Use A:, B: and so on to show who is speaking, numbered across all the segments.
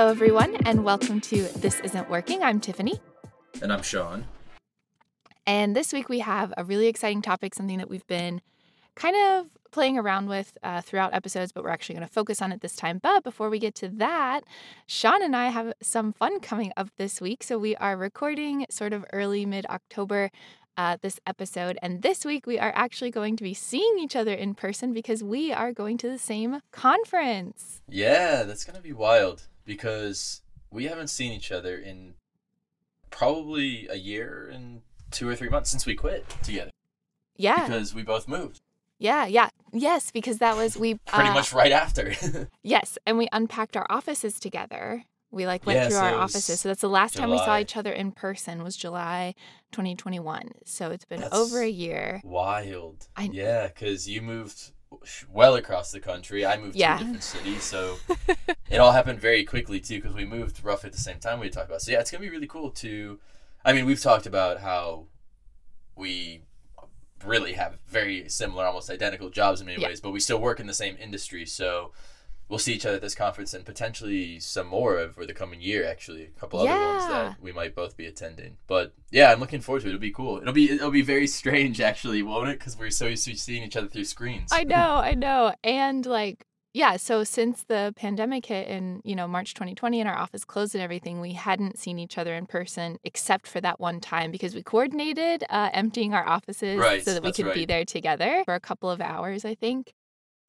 A: Hello, everyone, and welcome to This Isn't Working. I'm Tiffany.
B: And I'm Sean.
A: And this week we have a really exciting topic, something that we've been kind of playing around with uh, throughout episodes, but we're actually going to focus on it this time. But before we get to that, Sean and I have some fun coming up this week. So we are recording sort of early mid October. Uh, this episode. And this week, we are actually going to be seeing each other in person because we are going to the same conference.
B: Yeah, that's going to be wild because we haven't seen each other in probably a year and two or three months since we quit together.
A: Yeah.
B: Because we both moved.
A: Yeah, yeah. Yes, because that was we
B: pretty uh, much right after.
A: yes, and we unpacked our offices together. We like went yeah, through so our offices. So that's the last July. time we saw each other in person was July 2021. So it's been that's over a year.
B: Wild. I, yeah, cuz you moved well across the country. I moved yeah. to a different city, so it all happened very quickly too because we moved roughly at the same time we talked about. So yeah, it's gonna be really cool to. I mean, we've talked about how we really have very similar, almost identical jobs in many yeah. ways, but we still work in the same industry. So we'll see each other at this conference and potentially some more over the coming year. Actually, a couple yeah. other ones that we might both be attending. But yeah, I'm looking forward to it. It'll be cool. It'll be it'll be very strange actually, won't it? Because we're so used to seeing each other through screens.
A: I know, I know, and like. Yeah, so since the pandemic hit in, you know, March 2020 and our office closed and everything, we hadn't seen each other in person except for that one time because we coordinated uh, emptying our offices
B: right,
A: so that we could
B: right.
A: be there together for a couple of hours, I think.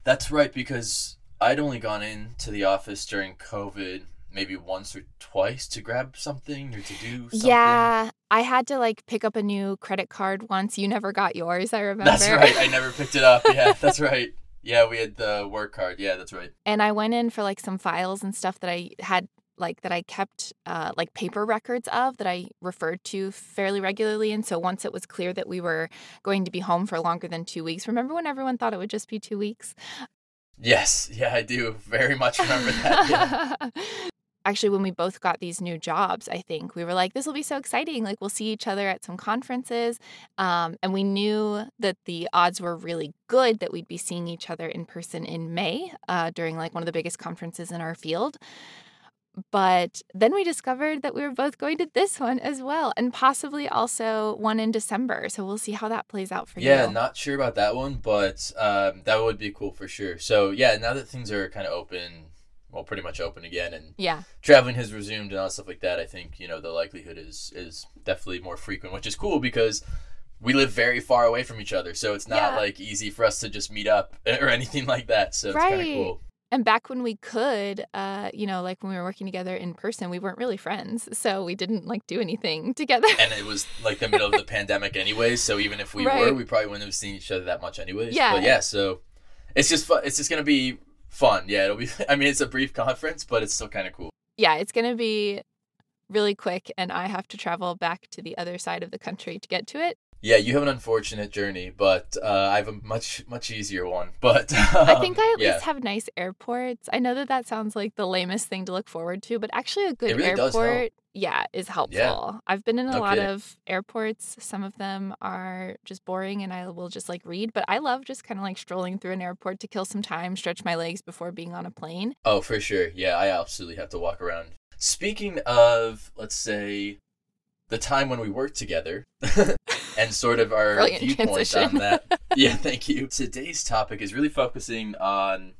B: That's right because I'd only gone into the office during COVID maybe once or twice to grab something or to do something.
A: Yeah, I had to like pick up a new credit card once. You never got yours, I remember.
B: That's right. I never picked it up. Yeah, that's right. Yeah, we had the work card. Yeah, that's right.
A: And I went in for like some files and stuff that I had like that I kept uh, like paper records of that I referred to fairly regularly. And so once it was clear that we were going to be home for longer than two weeks, remember when everyone thought it would just be two weeks?
B: Yes, yeah, I do very much remember that.
A: Actually, when we both got these new jobs, I think we were like, this will be so exciting. Like, we'll see each other at some conferences. Um, and we knew that the odds were really good that we'd be seeing each other in person in May uh, during like one of the biggest conferences in our field. But then we discovered that we were both going to this one as well, and possibly also one in December. So we'll see how that plays out for
B: yeah,
A: you.
B: Yeah, not sure about that one, but um, that would be cool for sure. So yeah, now that things are kind of open, well, pretty much open again, and
A: yeah,
B: traveling has resumed and all stuff like that. I think you know the likelihood is is definitely more frequent, which is cool because we live very far away from each other, so it's not yeah. like easy for us to just meet up or anything like that. So right. it's kind of cool.
A: And back when we could, uh, you know, like when we were working together in person, we weren't really friends. So we didn't like do anything together.
B: and it was like the middle of the pandemic anyways. So even if we right. were, we probably wouldn't have seen each other that much anyways.
A: Yeah.
B: But yeah, so it's just fun. It's just going to be fun. Yeah. It'll be, I mean, it's a brief conference, but it's still kind of cool.
A: Yeah. It's going to be really quick. And I have to travel back to the other side of the country to get to it.
B: Yeah, you have an unfortunate journey, but uh, I have a much much easier one. But um,
A: I think I at yeah. least have nice airports. I know that that sounds like the lamest thing to look forward to, but actually a good
B: really
A: airport, yeah, is helpful. Yeah. I've been in a lot of airports. Some of them are just boring, and I will just like read. But I love just kind of like strolling through an airport to kill some time, stretch my legs before being on a plane.
B: Oh, for sure. Yeah, I absolutely have to walk around. Speaking of, let's say, the time when we worked together. and sort of our
A: Brilliant
B: viewpoint
A: transition.
B: on that. yeah, thank you. Today's topic is really focusing on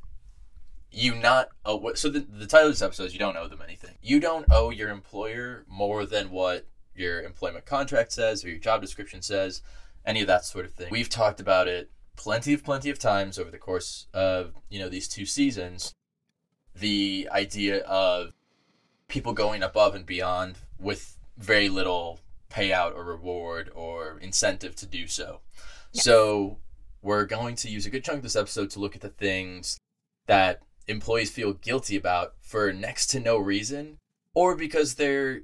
B: you not oh so the, the title of this episode is you don't owe them anything you don't owe your employer more than what your employment contract says or your job description says any of that sort of thing we've talked about it plenty of plenty of times over the course of you know these two seasons the idea of people going above and beyond with very little payout or reward or incentive to do so. Yes. So we're going to use a good chunk of this episode to look at the things that employees feel guilty about for next to no reason or because they're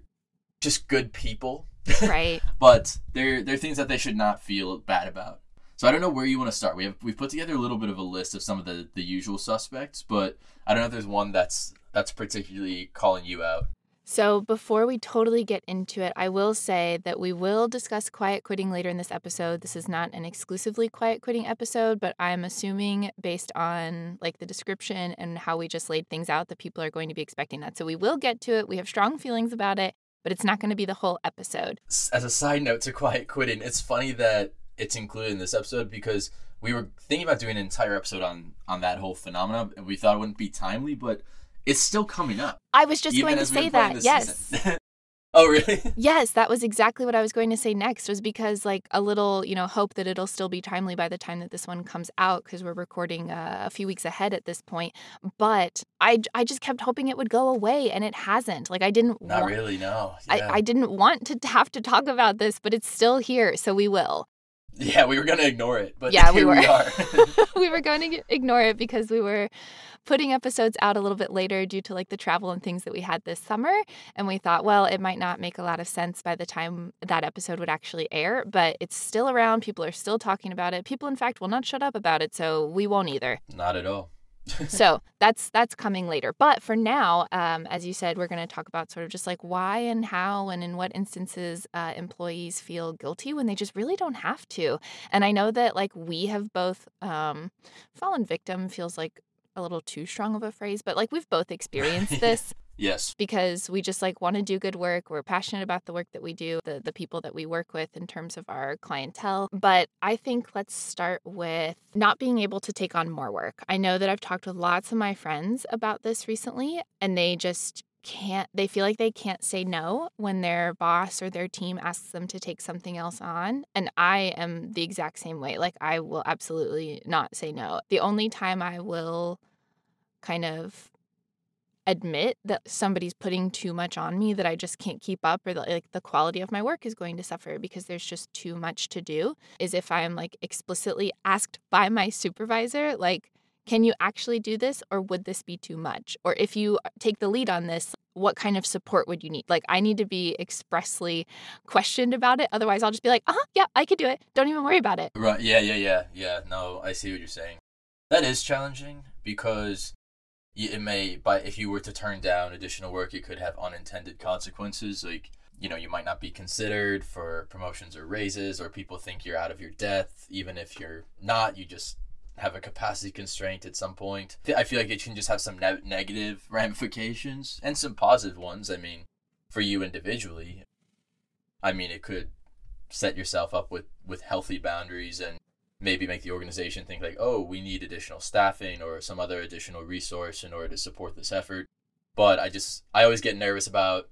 B: just good people.
A: Right.
B: but they're they're things that they should not feel bad about. So I don't know where you want to start. We have we've put together a little bit of a list of some of the the usual suspects, but I don't know if there's one that's that's particularly calling you out.
A: So, before we totally get into it, I will say that we will discuss quiet quitting later in this episode. This is not an exclusively quiet quitting episode, but I'm assuming based on like the description and how we just laid things out that people are going to be expecting that. So, we will get to it. We have strong feelings about it, but it's not going to be the whole episode.
B: As a side note to quiet quitting, it's funny that it's included in this episode because we were thinking about doing an entire episode on on that whole phenomenon and we thought it wouldn't be timely, but it's still coming up.
A: I was just going to say that. Yes.
B: oh, really?
A: yes, that was exactly what I was going to say next was because like a little, you know, hope that it'll still be timely by the time that this one comes out because we're recording uh, a few weeks ahead at this point. But I, I just kept hoping it would go away and it hasn't. Like I didn't
B: Not really, no.
A: Yeah. I, I didn't want to have to talk about this, but it's still here, so we will.
B: Yeah, we were going to ignore it, but
A: yeah, we were.
B: We, are.
A: we were going to ignore it because we were putting episodes out a little bit later due to like the travel and things that we had this summer. And we thought, well, it might not make a lot of sense by the time that episode would actually air, but it's still around. People are still talking about it. People, in fact, will not shut up about it, so we won't either.
B: Not at all.
A: So that's that's coming later. But for now, um, as you said, we're going to talk about sort of just like why and how and in what instances uh, employees feel guilty when they just really don't have to. And I know that like we have both um, fallen victim feels like a little too strong of a phrase, but like we've both experienced this.
B: Yes.
A: Because we just like want to do good work. We're passionate about the work that we do, the the people that we work with in terms of our clientele. But I think let's start with not being able to take on more work. I know that I've talked with lots of my friends about this recently and they just can't they feel like they can't say no when their boss or their team asks them to take something else on and i am the exact same way like i will absolutely not say no the only time i will kind of admit that somebody's putting too much on me that I just can't keep up or that like the quality of my work is going to suffer because there's just too much to do is if I'm like explicitly asked by my supervisor like can you actually do this or would this be too much? Or if you take the lead on this what kind of support would you need? Like I need to be expressly questioned about it otherwise I'll just be like uh-huh yeah I could do it. Don't even worry about it.
B: Right yeah yeah yeah yeah. No I see what you're saying. That is challenging because it may but if you were to turn down additional work it could have unintended consequences. Like you know you might not be considered for promotions or raises or people think you're out of your depth even if you're not you just have a capacity constraint at some point. I feel like it can just have some ne- negative ramifications and some positive ones. I mean for you individually i mean it could set yourself up with with healthy boundaries and maybe make the organization think like, oh, we need additional staffing or some other additional resource in order to support this effort. But I just I always get nervous about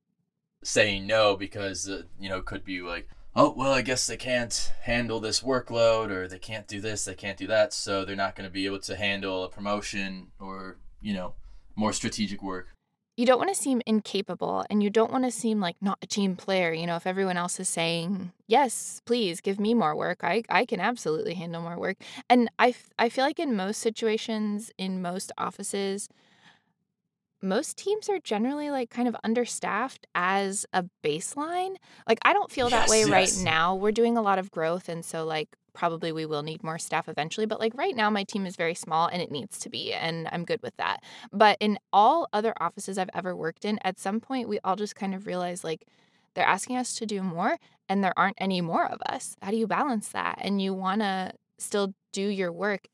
B: saying no because uh, you know could be like, oh well, I guess they can't handle this workload or they can't do this, they can't do that, so they're not going to be able to handle a promotion or you know more strategic work
A: you don't want to seem incapable and you don't want to seem like not a team player. You know, if everyone else is saying, yes, please give me more work, I, I can absolutely handle more work. And I, I feel like in most situations, in most offices, most teams are generally like kind of understaffed as a baseline. Like, I don't feel that yes, way yes. right now. We're doing a lot of growth. And so, like, probably we will need more staff eventually. But like right now, my team is very small and it needs to be. And I'm good with that. But in all other offices I've ever worked in, at some point, we all just kind of realize like, they're asking us to do more and there aren't any more of us. How do you balance that? And you want to still do your work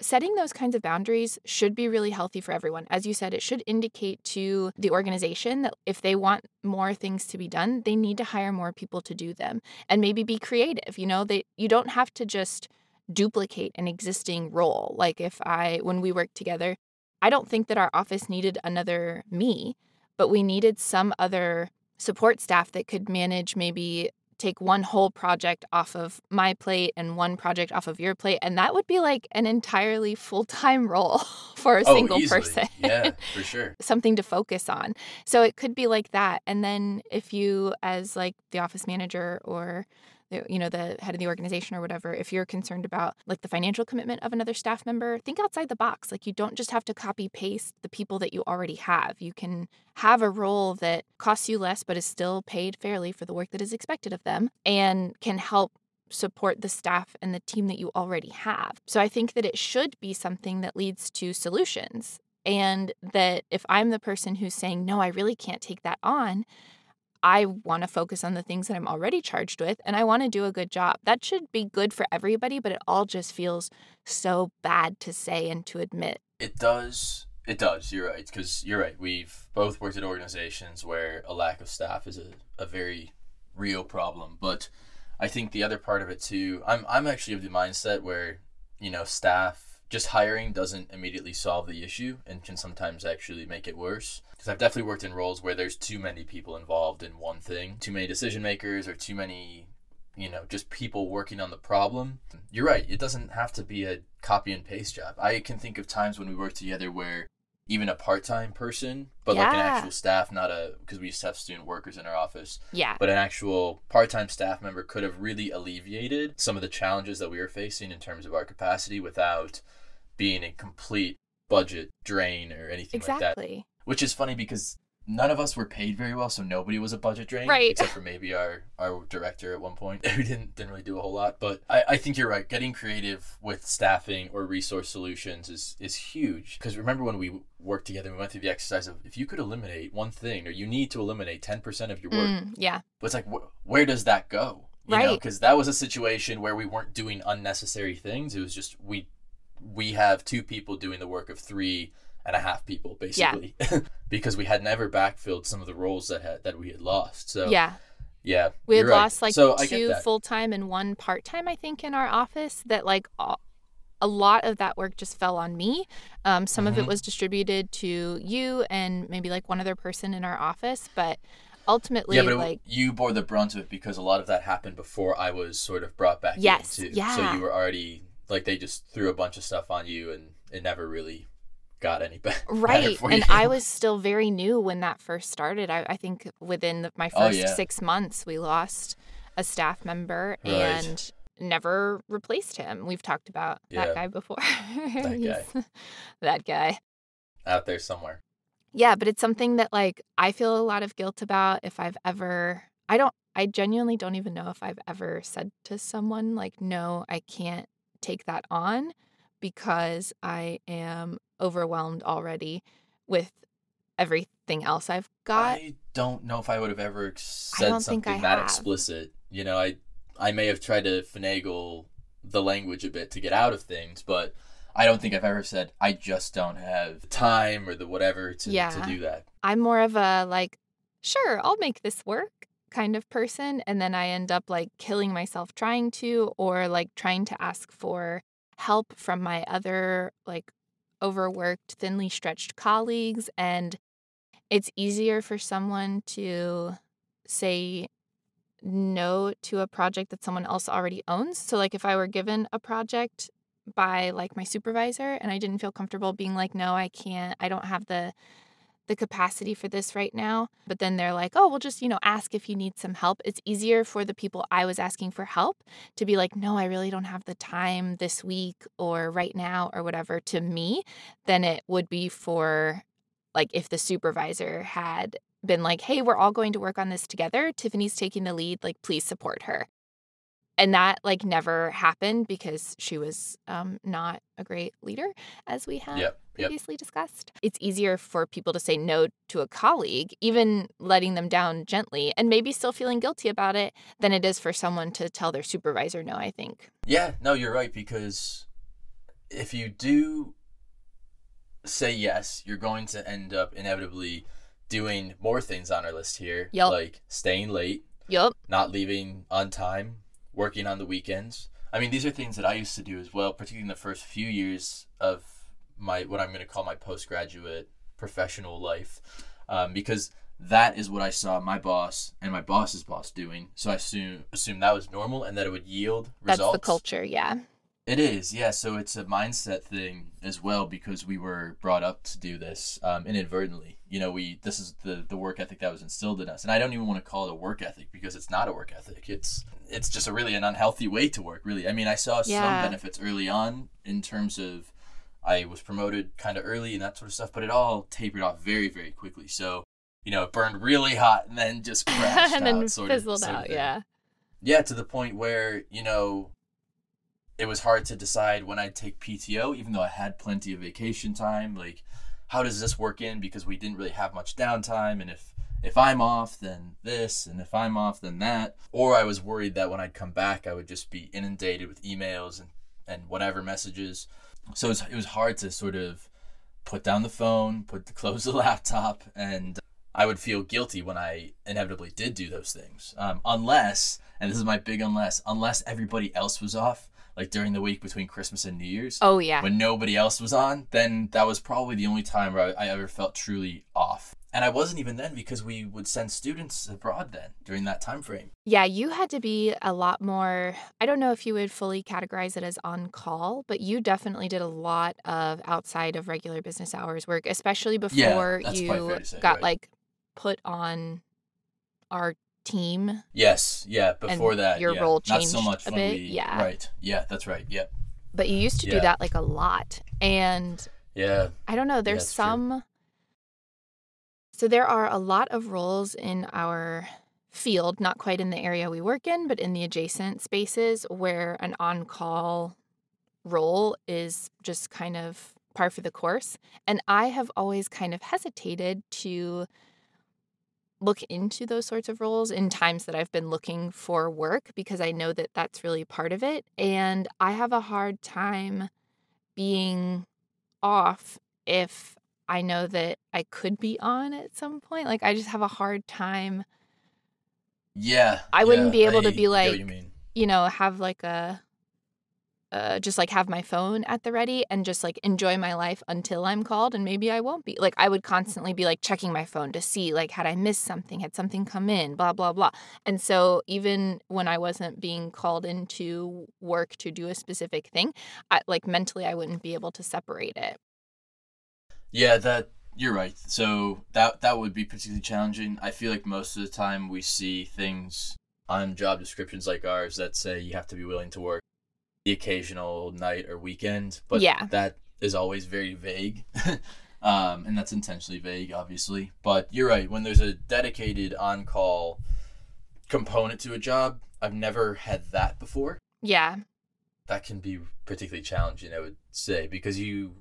A: setting those kinds of boundaries should be really healthy for everyone. As you said, it should indicate to the organization that if they want more things to be done, they need to hire more people to do them and maybe be creative. You know, they you don't have to just duplicate an existing role. Like if I when we worked together, I don't think that our office needed another me, but we needed some other support staff that could manage maybe take one whole project off of my plate and one project off of your plate and that would be like an entirely full-time role for a
B: oh,
A: single
B: easily.
A: person.
B: Yeah for sure.
A: Something to focus on. So it could be like that and then if you as like the office manager or you know the head of the organization or whatever if you're concerned about like the financial commitment of another staff member think outside the box. Like you don't just have to copy paste the people that you already have. You can have a role that costs you less but is still paid fairly for the work that is expected of them and can help support the staff and the team that you already have. So i think that it should be something that leads to solutions And that if I'm the person who's saying, no, I really can't take that on, I want to focus on the things that I'm already charged with and I want to do a good job. That should be good for everybody, but it all just feels so bad to say and to admit.
B: It does. It does. You're right. Because you're right. We've both worked at organizations where a lack of staff is a, a very real problem. But I think the other part of it too, I'm, I'm actually of the mindset where, you know, staff just hiring doesn't immediately solve the issue and can sometimes actually make it worse. Because I've definitely worked in roles where there's too many people involved in one thing, too many decision makers, or too many, you know, just people working on the problem. You're right, it doesn't have to be a copy and paste job. I can think of times when we worked together where even a part-time person but like an actual staff not a because we used to have student workers in our office
A: Yeah.
B: but an actual part-time staff member could have really alleviated some of the challenges that we were facing in terms of our capacity without being a complete budget drain or anything like that
A: Exactly.
B: which is funny because none of us were paid very well so nobody was a budget drain
A: Right.
B: except for maybe our our director at one point who didn't didn't really do a whole lot but i, I think you're right getting creative with staffing or resource solutions is is huge because remember when we worked together we went through the exercise of if you could eliminate one thing or you need to eliminate 10% of your work
A: Mm, yeah.
B: but it's like, wh- where does that go? You
A: Right.
B: because that was a situation where we weren't doing unnecessary things. It was just we we have two people doing the work of three and a half people, basically, because we had never backfilled some of the roles that had that we had lost. So
A: yeah.
B: yeah,
A: We had
B: right.
A: lost like
B: so
A: two full time and one part time, I think, in our office. That like a- a lot of that work just fell on me. Um, some of it
B: Mhm.
A: was distributed to you and maybe like one other person in our office, but ultimately,
B: yeah, but it,
A: like
B: you bore the brunt of it because a lot of that happened before I was sort of brought back
A: Yes,
B: in too.
A: yeah.
B: So you were already like they just threw a bunch of stuff on you, and it never really got any be- better.
A: right,
B: for
A: and. I was still very new when that first started. I, I think within the, my
B: Oh,
A: first
B: yeah.
A: six months, we lost a staff member
B: Right.
A: and never replaced him. We've talked about
B: Yeah.
A: that guy before.
B: That
A: He's- that guy.
B: out there somewhere.
A: Yeah, but it's something that like I feel a lot of guilt about if I've ever I don't I genuinely don't even know if I've ever said to someone like no, I can't take that on because I am overwhelmed already with everything else I've got.
B: I don't know if I would have ever said something that
A: have.
B: explicit. You know, I I may have tried to finagle the language a bit to get out of things, but I don't think I've ever said I just don't have the time or the whatever to,
A: Yeah.
B: to do that.
A: I'm more of a like sure, I'll make this work kind of person and then I end up like killing myself trying to or like trying to ask for help from my other like overworked, thinly stretched colleagues and it's easier for someone to say no to a project that someone else already owns. So like if I were given a project by like my supervisor and I didn't feel comfortable being like no, I can't. I don't have the the capacity for this right now. But then they're like, "Oh, we'll just, you know, ask if you need some help." It's easier for the people I was asking for help to be like, "No, I really don't have the time this week or right now or whatever" to me than it would be for like if the supervisor had been like, "Hey, we're all going to work on this together. Tiffany's taking the lead. Like, please support her." And that like never happened because she was um, not a great leader, as we have
B: Yep. Yep.
A: previously discussed. It's easier for people to say no to a colleague, even letting them down gently, and maybe still feeling guilty about it, than it is for someone to tell their supervisor no. I think.
B: Yeah, no, you're right because if you do say yes, you're going to end up inevitably doing more things on our list here,
A: Yep.
B: like staying late,
A: yep
B: not leaving on time, working on the weekends. I mean, these are things that I used to do as well, particularly in the first few years of my what I'm going to call my postgraduate professional life, um, because that is what I saw my boss and my boss's boss doing. So I assume assume that was normal and that it would yield results.
A: That's the culture. Yeah.
B: It is, yeah. So it's a mindset thing as well because we were brought up to do this um, inadvertently. You know, we this is the the work ethic that was instilled in us, and I don't even want to call it a work ethic because it's not a work ethic. It's it's just a really an unhealthy way to work. Really, I mean, I saw
A: Yeah.
B: some benefits early on in terms of I was promoted kind of early and that sort of stuff, but it all tapered off very very quickly. So you know, it burned really hot and then just crashed
A: and then
B: out, sort of-
A: fizzled
B: sort of
A: out.
B: thing.
A: Yeah.
B: Yeah, to the point where, you know, it was hard to decide when I'd take PTO, even though I had plenty of vacation time. Like, how does this work in because we didn't really have much downtime and if if I'm off then this and if I'm off then that or I was worried that when I'd come back I would just be inundated with emails and and whatever messages so it was, it was hard to sort of put down the phone put the close the laptop and I would feel guilty when I inevitably did do those things um, unless and this is my big unless unless everybody else was off like during the week between Christmas and New Year's.
A: Oh yeah.
B: When nobody else was on, then that was probably the only time where I, I ever felt truly off. And I wasn't even then because we would send students abroad then during that time frame.
A: Yeah, you had to be a lot more. I don't know if you would fully categorize it as on call, but you definitely did a lot of outside of regular business hours work, especially before
B: that's
A: you
B: probably fair to say,
A: got
B: right.
A: like put on our team.
B: Yes, yeah. Before that,
A: your
B: yeah.
A: role
B: Not so
A: changed
B: much
A: a bit,
B: we,
A: yeah.
B: Right. Yeah, that's right. Yep.
A: But you used to do that like a lot. And
B: Yeah.
A: I don't know, there's
B: some true.
A: So there are a lot of roles in our field, not quite in the area we work in, but in the adjacent spaces where an on-call role is just kind of par for the course. And I have always kind of hesitated to look into those sorts of roles in times that I've been looking for work because I know that that's really part of it. And I have a hard time being off if I know that I could be on at some point. Like, I just have a hard time,
B: Yeah.
A: I wouldn't
B: yeah,
A: be able to be like-
B: you
A: you know, have like a, uh, just like have my phone at the ready and just like enjoy my life until I'm called and maybe I won't be. Like I would constantly be like checking my phone to see like had I missed something, had something come in, blah blah blah. And so even when I wasn't being called into work to do a specific thing, I, like mentally I wouldn't be able to separate it.
B: Yeah, that you're right. So that that would be particularly challenging. I feel like most of the time we see things on job descriptions like ours that say you have to be willing to work the occasional night or weekend, but
A: Yeah.
B: that is always very vague. um, and that's intentionally vague, obviously. But you're right. When there's a dedicated on-call component to a job, I've never had that before.
A: Yeah.
B: That can be particularly challenging, I would say, because you,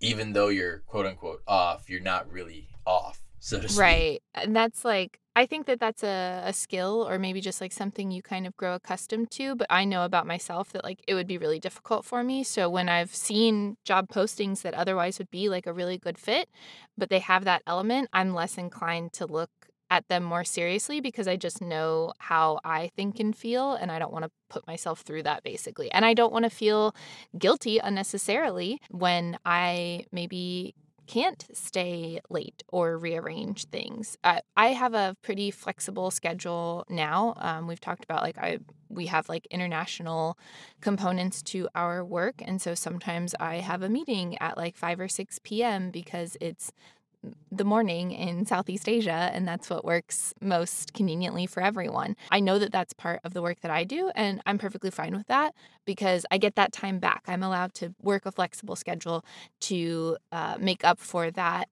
B: even though you're quote unquote off, you're not really off, so to speak.
A: Right. And that's like, I think that that's a, a skill or maybe just like something you kind of grow accustomed to. But I know about myself that like it would be really difficult for me. So when I've seen job postings that otherwise would be like a really good fit, but they have that element, I'm less inclined to look at them more seriously because I just know how I think and feel. And I don't want to put myself through that basically. And I don't want to feel guilty unnecessarily when I maybe can't stay late or rearrange things. I, I have a pretty flexible schedule now. Um, we've talked about like I we have like international components to our work, and so sometimes I have a meeting at like five or six p.m. because it's the morning in Southeast Asia, and that's what works most conveniently for everyone. I know that that's part of the work that I do, and I'm perfectly fine with that because I get that time back. I'm allowed to work a flexible schedule to uh, make up for that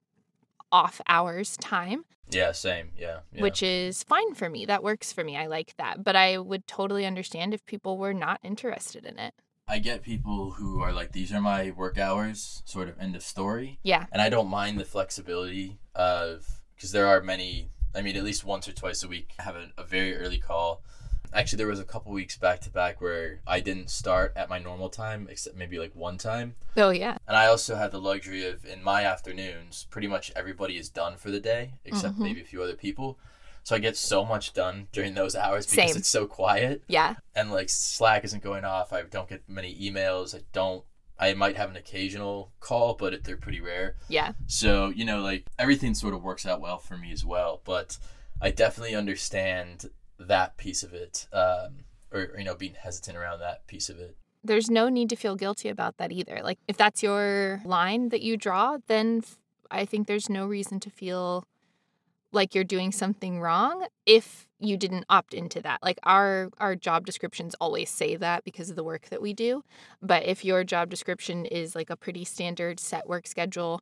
A: off hours time,
B: Yeah, same. Yeah. yeah.
A: which is fine for me. That works for me. I like that. But I would totally understand if people were not interested in it.
B: I get people who are like, these are my work hours, sort of end of story.
A: Yeah.
B: And I don't mind the flexibility of, because there are many, I mean, at least once or twice a week, I have a, a very early call. Actually, there was a couple weeks back to back where I didn't start at my normal time, except maybe like one time.
A: Oh, yeah.
B: And I also have the luxury of, in my afternoons, pretty much everybody is done for the day, except
A: Mhm.
B: maybe a few other people. So I get so much done during those hours because
A: Same.
B: it's so quiet
A: Yeah.
B: and like Slack isn't going off. I don't get many emails. I don't. I might have an occasional call, but it, they're pretty rare.
A: Yeah.
B: So you know, like everything sort of works out well for me as well. But I definitely understand that piece of it, um, or, or, you know, being hesitant around that piece of it.
A: There's no need to feel guilty about that either. Like, if that's your line that you draw, then I think there's no reason to feel like you're doing something wrong if you didn't opt into that. Like our our job descriptions always say that because of the work that we do. But if your job description is like a pretty standard set work schedule,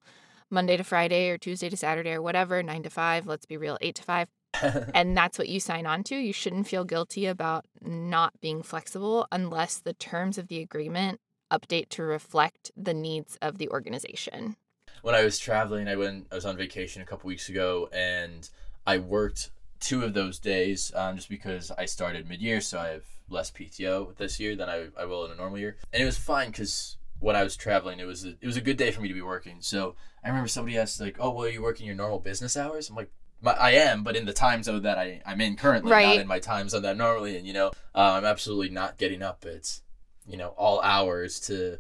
A: Monday to Friday or Tuesday to Saturday or whatever, 9 to 5, let's be real, 8 to 5, and that's what you sign on to, you shouldn't feel guilty about not being flexible unless the terms of the agreement update to reflect the needs of the organization.
B: When I was traveling, I went. I was on vacation a couple weeks ago, and I worked two of those days um, just because I started mid year, so I have less PTO this year than I, I will in a normal year, and it was fine because when I was traveling, it was a, it was a good day for me to be working. So I remember somebody asked like, "Oh, well, are you working your normal business hours?" I'm like, my, I am, but in the time zone that I, I'm in currently,
A: Right.
B: not in my time zone that normally and You know, uh, I'm absolutely not getting up It's you know, all hours to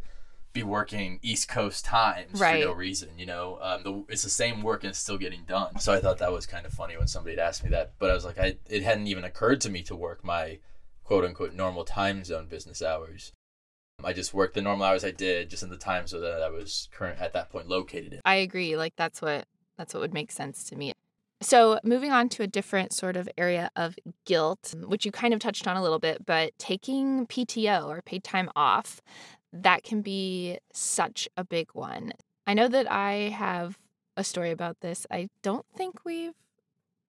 B: be working East Coast times
A: Right.
B: for no reason. You know, um, the, it's the same work and it's still getting done. So I thought that was kind of funny when somebody had asked me that. But I was like, I it hadn't even occurred to me to work my quote unquote normal time zone business hours. I just worked the normal hours I did, just in the time zone that I was current at that point located in.
A: I agree. Like that's what that's what would make sense to me. So, moving on to a different sort of area of guilt, which you kind of touched on a little bit, but taking PTO or paid time off, that can be such a big one. I know that I have a story about this. I don't think we've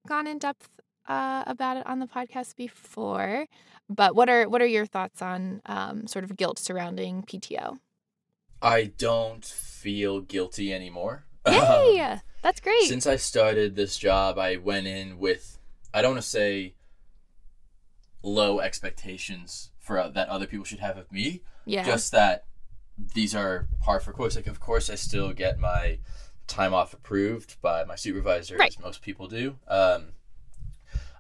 A: gone in depth uh, about it on the podcast before, but what are what are your thoughts on um, sort of guilt surrounding PTO?
B: I don't feel guilty anymore.
A: Yay! That's great.
B: Since I started this job, I went in with I don't want to say low expectations for uh, that other people should have of me.
A: Yeah.
B: Just that these are par for course. Like, of course, I still get my time off approved by my supervisor,
A: Right.
B: as most people do. Um,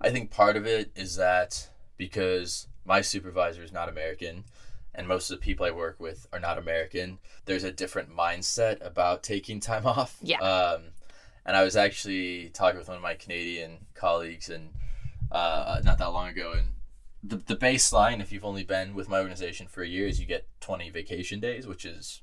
B: I think part of it is that because my supervisor is not American, and most of the people I work with are not American, there's a different mindset about taking time off.
A: Yeah.
B: Um, and I was actually talking with one of my Canadian colleagues, and uh, not that long ago, and the, the baseline, if you've only been with my organization for a year, is you get 20 vacation days, which is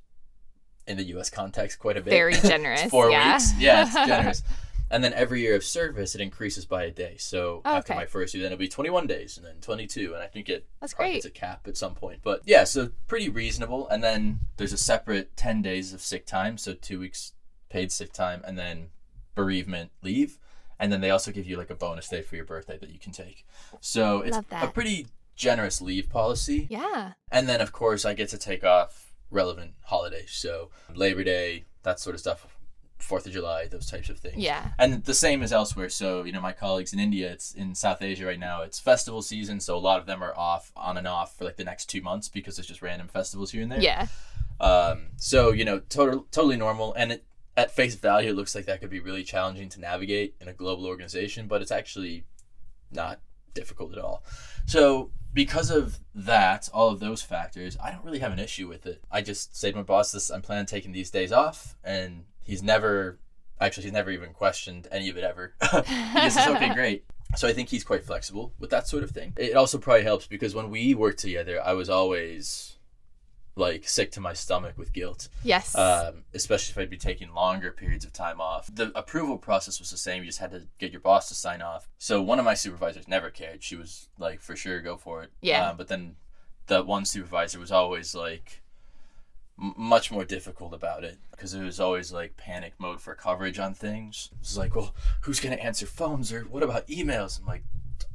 B: in the U.S. context quite a bit.
A: Very generous.
B: four
A: yeah.
B: weeks. Yeah, it's generous. and then every year of service, it increases by a day. So
A: Oh,
B: after
A: okay.
B: my first year, then it'll be 21 days, and then 22, and I think it
A: That's great.
B: hits a cap at some point. But yeah, so pretty reasonable. And then there's a separate 10 days of sick time, so two weeks paid sick time, and then bereavement leave. And then they also give you like a bonus day for your birthday that you can take. So it's a pretty generous leave policy.
A: Yeah.
B: And then, of course, I get to take off relevant holidays. So Labor Day, that sort of stuff, Fourth of July, those types of things.
A: Yeah.
B: And the same as elsewhere. So, you know, my colleagues in India, it's in South Asia right now, it's festival season. So a lot of them are off on and off for like the next two months because it's just random festivals here and there.
A: Yeah.
B: Um, so, you know, total, totally normal. And it, at face value, it looks like that could be really challenging to navigate in a global organization, but it's actually not difficult at all. So, because of that, all of those factors, I don't really have an issue with it. I just say to my boss, "This I'm planning on taking these days off," and he's never, actually, he's never even questioned any of it ever. just says, "Okay, great." So I think he's quite flexible with that sort of thing. It also probably helps because when we worked together, I was always like sick to my stomach with guilt
A: Yes.
B: um, especially if I'd be taking longer periods of time off. The approval process was the same. You just had to get your boss to sign off. So one of my supervisors never cared. She was like, for sure, go for it.
A: Yeah.
B: Uh, but then the one supervisor was always like m- much more difficult about it because it was always like panic mode for coverage on things. It was like, well, who's going to answer phones or what about emails? I'm like,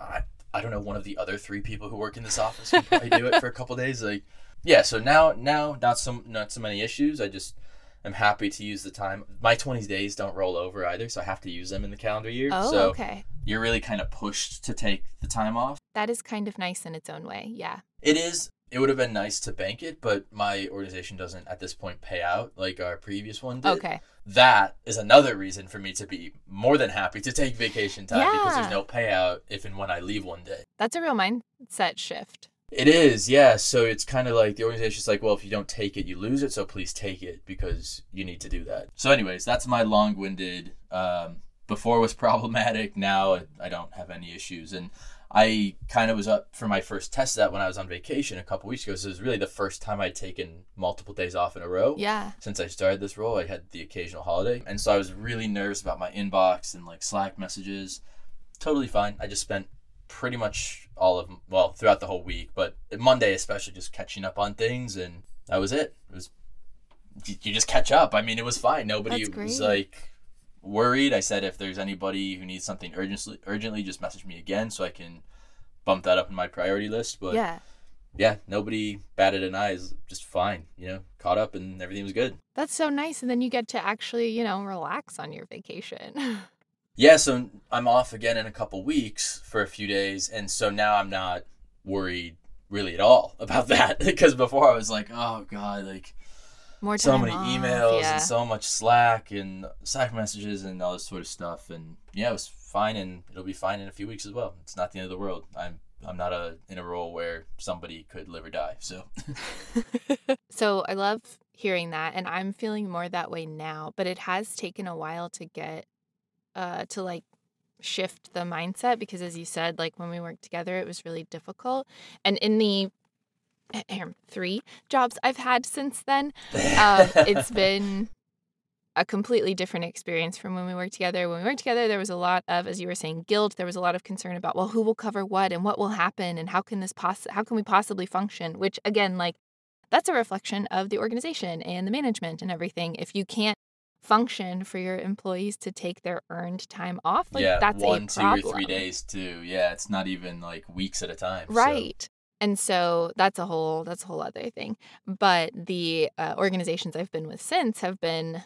B: I, I don't know. One of the other three people who work in this office can probably do it for a couple days. Like, yeah. So now, now not so not so many issues. I just am happy to use the time. My 20 days don't roll over either, so I have to use them in the calendar year.
A: oh,
B: so
A: okay.
B: you're really kind of pushed to take the time off.
A: That is kind of nice in its own way. Yeah.
B: It is. It would have been nice to bank it, but my organization doesn't at this point pay out like our previous one did.
A: Okay.
B: That is another reason for me to be more than happy to take vacation time because there's no payout if and when I leave one day.
A: That's a real mindset shift.
B: It is, yeah. So it's kind of like the organization's like, well, if you don't take it, you lose it. So please take it because you need to do that. So, anyways, that's my long-winded. Um, before was problematic. Now I- I don't have any issues, and I kind of was up for my first test of that when I was on vacation a couple weeks ago. So it was really the first time I'd taken multiple days off in a row
A: Yeah.
B: since I started this role. I had the occasional holiday. And so I was really nervous about my inbox and like Slack messages. Totally fine. I just spent pretty much all of, well, throughout the whole week, but Monday especially just catching up on things. And that was it. It was, you just catch up. I mean, it was fine. Nobody was like worried. I said, if there's anybody who needs something urgently, urgently, just message me again so I can bump that up in my priority list. But
A: yeah.
B: yeah, nobody batted an eye. Is just fine. You know, caught up and everything was good.
A: That's so nice. And then you get to actually, you know, relax on your vacation.
B: Yeah, so I'm off again in a couple weeks for a few days, and so now I'm not worried really at all about that because before I was like, oh god, like
A: More
B: so many
A: off,
B: emails
A: yeah.
B: and so much Slack and Slack messages and all this sort of stuff, and yeah, it was fine, and it'll be fine in a few weeks as well. It's not the end of the world. I'm I'm not a in a role where somebody could live or die. So
A: so I love hearing that, and I'm feeling more that way now. But it has taken a while to get, uh, to like shift the mindset because, as you said, like when we worked together, it was really difficult. And in the three jobs I've had since then, um, it's been a completely different experience from when we worked together. When we worked together, there was a lot of, as you were saying, guilt. There was a lot of concern about, well, who will cover what and what will happen and how can this poss- how can we possibly function? Which again, like that's a reflection of the organization and the management and everything. If you can't function for your employees to take their earned time off, like
B: yeah,
A: that's
B: one,
A: a
B: two, or three days too. Yeah, it's not even like weeks at a time. so-
A: Right. And so that's a whole that's a whole other thing. But the uh, organizations I've been with since have been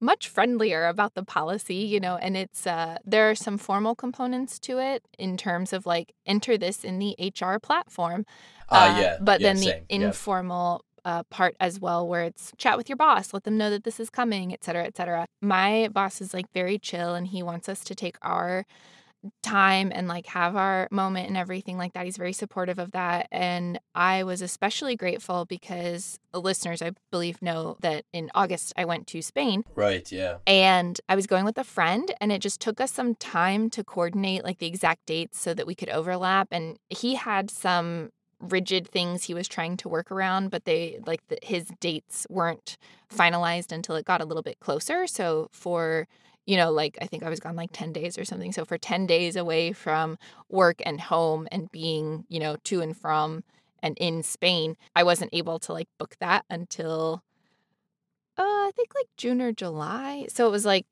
A: much friendlier about the policy, you know, and it's uh there are some formal components to it in terms of like enter this in the HR platform.
B: Ah, yeah.
A: But
B: yeah,
A: then the
B: same,
A: informal uh, part as well, where it's chat with your boss, let them know that this is coming, et cetera, et cetera. My boss is like very chill and he wants us to take our time and like have our moment and everything like that. He's very supportive of that. And I was especially grateful because listeners, I believe, know that in August I went to Spain
B: Right. Yeah.
A: and I was going with a friend, and it just took us some time to coordinate like the exact dates so that we could overlap. And he had some rigid things he was trying to work around, but they like the, his dates weren't finalized until it got a little bit closer. So for you know, like I think I was gone like 10 days or something. So for 10 days away from work and home and being, you know, to and from and in Spain, I wasn't able to like book that until uh, I think like June or July. So it was like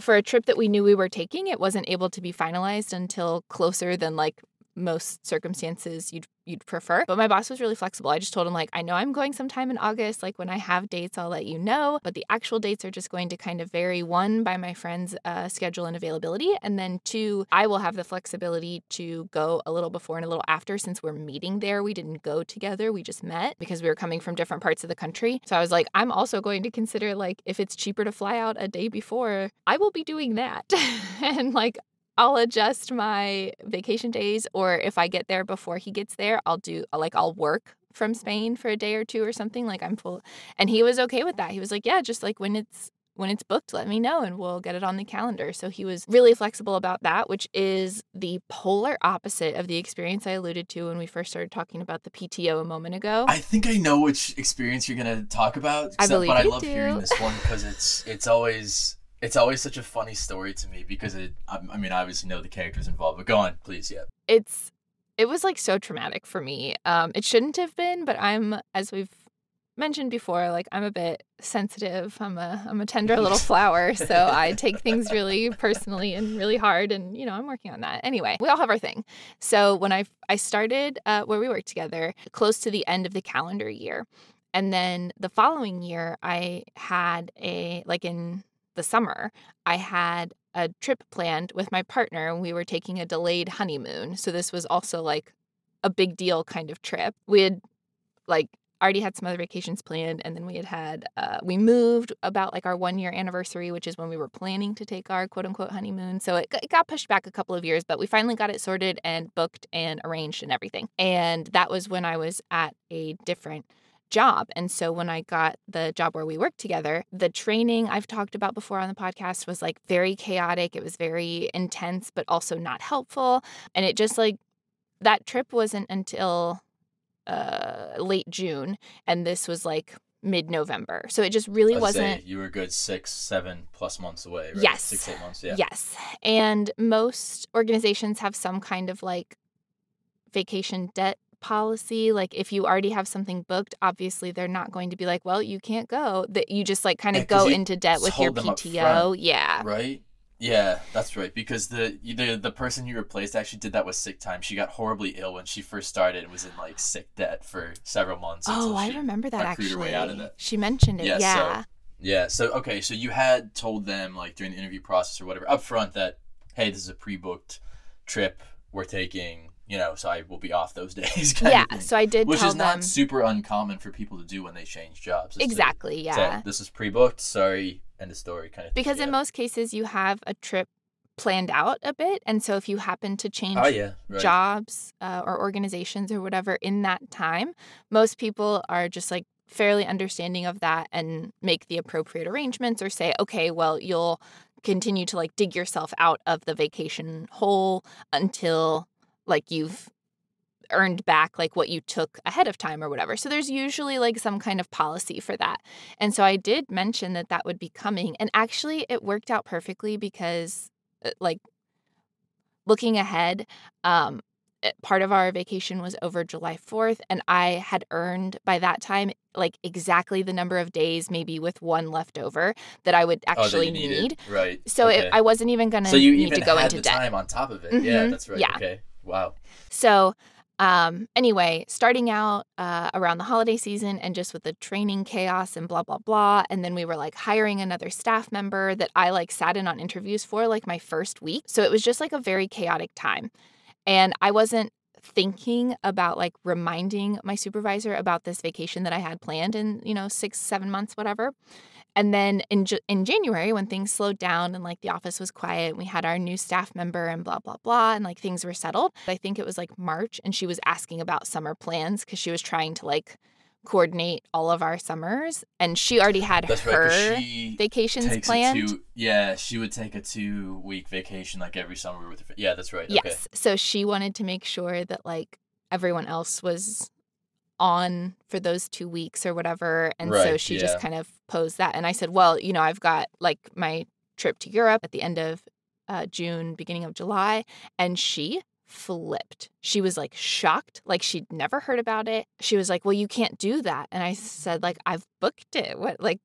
A: for a trip that we knew we were taking, it wasn't able to be finalized until closer than like most circumstances you'd you'd prefer. But my boss was really flexible. I just told him like I know I'm going sometime in August, like when I have dates I'll let you know, but the actual dates are just going to kind of vary one by my friend's uh, schedule and availability and then two I will have the flexibility to go a little before and a little after since we're meeting there. We didn't go together, we just met because we were coming from different parts of the country. So I was like I'm also going to consider like if it's cheaper to fly out a day before, I will be doing that. and like I'll adjust my vacation days, or if I get there before he gets there, I'll do like I'll work from Spain for a day or two or something. Like I'm full, and he was okay with that. He was like, "Yeah, just like when it's when it's booked, let me know, and we'll get it on the calendar." So he was really flexible about that, which is the polar opposite of the experience I alluded to when we first started talking about the PTO a moment ago.
B: I think I know which experience you're gonna talk about.
A: I believe
B: but I love
A: do.
B: hearing this one because it's it's always it's always such a funny story to me because it. I, I mean, I obviously know the characters involved, but go on, please. Yeah.
A: it's it was like so traumatic for me. Um, it shouldn't have been, but I'm as we've mentioned before, like I'm a bit sensitive. I'm a I'm a tender little flower, so I take things really personally and really hard, and you know I'm working on that. Anyway, we all have our thing. So when I I started uh, where we worked together, close to the end of the calendar year, and then the following year I had a like in the summer I had a trip planned with my partner we were taking a delayed honeymoon. So this was also like a big deal kind of trip. We had like already had some other vacations planned and then we had had uh, we moved about like our one year anniversary which is when we were planning to take our quote unquote honeymoon so it, it got pushed back a couple of years but we finally got it sorted and booked and arranged and everything and that was when i was at a different job. And so when I got the job where we worked together, the training I've talked about before on the podcast was like very chaotic. It was very intense, but also not helpful. And it just like that trip wasn't until uh, late June. And this was like mid November. So it just really
B: I'd
A: wasn't.
B: say, you were good six, seven plus months away. Right?
A: Yes.
B: Six, eight months. Yeah.
A: Yes. And most organizations have some kind of like vacation debt policy like if you already have something booked obviously they're not going to be like well you can't go that you just like kind of
B: Yeah,
A: go into debt with your
B: hold them up
A: PTO yeah
B: Right. Yeah, that's right. Because the the the person you replaced actually did that with sick time. She got horribly ill when she first started and was in like sick debt for several months.
A: Oh, I remember that
B: accrued her way out of
A: actually.
B: that.
A: She mentioned it.
B: Yeah,
A: Yeah.
B: so- Yeah. So okay, so you had told them like during the interview process or whatever up front that hey, this is a pre-booked trip we're taking. You know, so I will be off those days.
A: yeah.
B: thing.
A: So I did
B: which is not
A: them
B: super uncommon for people to do when they change jobs.
A: exactly.
B: say,
A: Yeah.
B: this is pre-booked. Sorry, end of story. Kind of. thing,
A: Because
B: yeah.
A: in most cases, you have a trip planned out a bit, and so if you happen to change
B: Oh yeah. Right.
A: jobs uh, or organizations or whatever in that time, most people are just like fairly understanding of that and make the appropriate arrangements or say, okay, well, you'll continue to like dig yourself out of the vacation hole until like you've earned back like what you took ahead of time or whatever. So there's usually like some kind of policy for that. And so I did mention that that would be coming and actually it worked out perfectly because uh, like looking ahead um part of our vacation was over July 4th and I had earned by that time like exactly the number of days maybe with one left over that I would
B: Oh,
A: actually
B: needed.
A: need.
B: Right.
A: So
B: okay.
A: it, I wasn't even going to
B: so you
A: need
B: even
A: to go
B: had
A: into
B: the
A: debt.
B: time on top of it. Yeah,
A: Mhm.
B: that's right.
A: Yeah.
B: Okay. Wow.
A: So, um, anyway, starting out uh, around the holiday season and just with the training chaos and blah, blah, blah. And then we were like hiring another staff member that I like sat in on interviews for like my first week. So it was just like a very chaotic time. And I wasn't thinking about like reminding my supervisor about this vacation that I had planned in, you know, six, seven months, whatever. And then in in January, when things slowed down and like the office was quiet, and we had our new staff member and blah blah blah, and like things were settled. I think it was like March, and she was asking about summer plans because she was trying to like coordinate all of our summers, and she already had
B: That's right. she
A: vacations planned.
B: two. Yeah, she would take a two week vacation like every summer with her. Yeah, that's right.
A: Yes.
B: Okay.
A: So she wanted to make sure that like everyone else was on for those two weeks or whatever. And so
B: Right,
A: she just kind of posed that. And I said, well, you know, I've got like my trip to Europe at the end of uh, June, beginning of July. And she flipped. She was like shocked, like she'd never heard about it. She was like, well, you can't do that. And I said, like, I've booked it. What, like,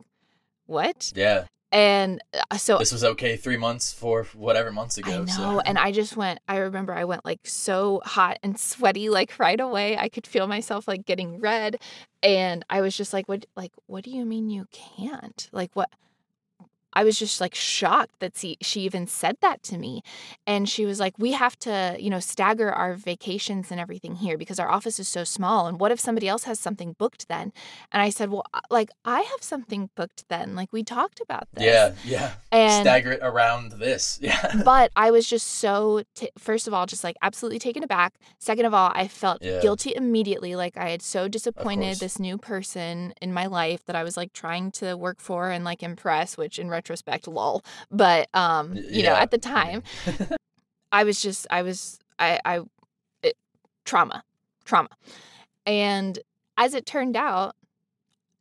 A: what?
B: Yeah.
A: And uh, so
B: This was okay three months for whatever months ago.
A: I know.
B: So.
A: And I just went, I remember I went like so hot and sweaty, like right away. I could feel myself like getting red. And I was just like, what, like, what do you mean you can't? Like, what? I was just like shocked that she, she even said that to me. And she was like, we have to, you know, stagger our vacations and everything here because our office is so small. And what if somebody else has something booked then? And I said, well, uh, like, I have something booked then. Like, we talked about this.
B: yeah, yeah.
A: And
B: Stagger it around this. Yeah.
A: but I was just so, t- first of all, just like absolutely taken aback. Second of all, I felt
B: Yeah.
A: guilty immediately. Like I had so disappointed this new person in my life that I was like trying to work for and like impress, which in retrospect, lol. But, um, you know, at the time, I was just, I was, I, I, it, trauma, trauma. And as it turned out,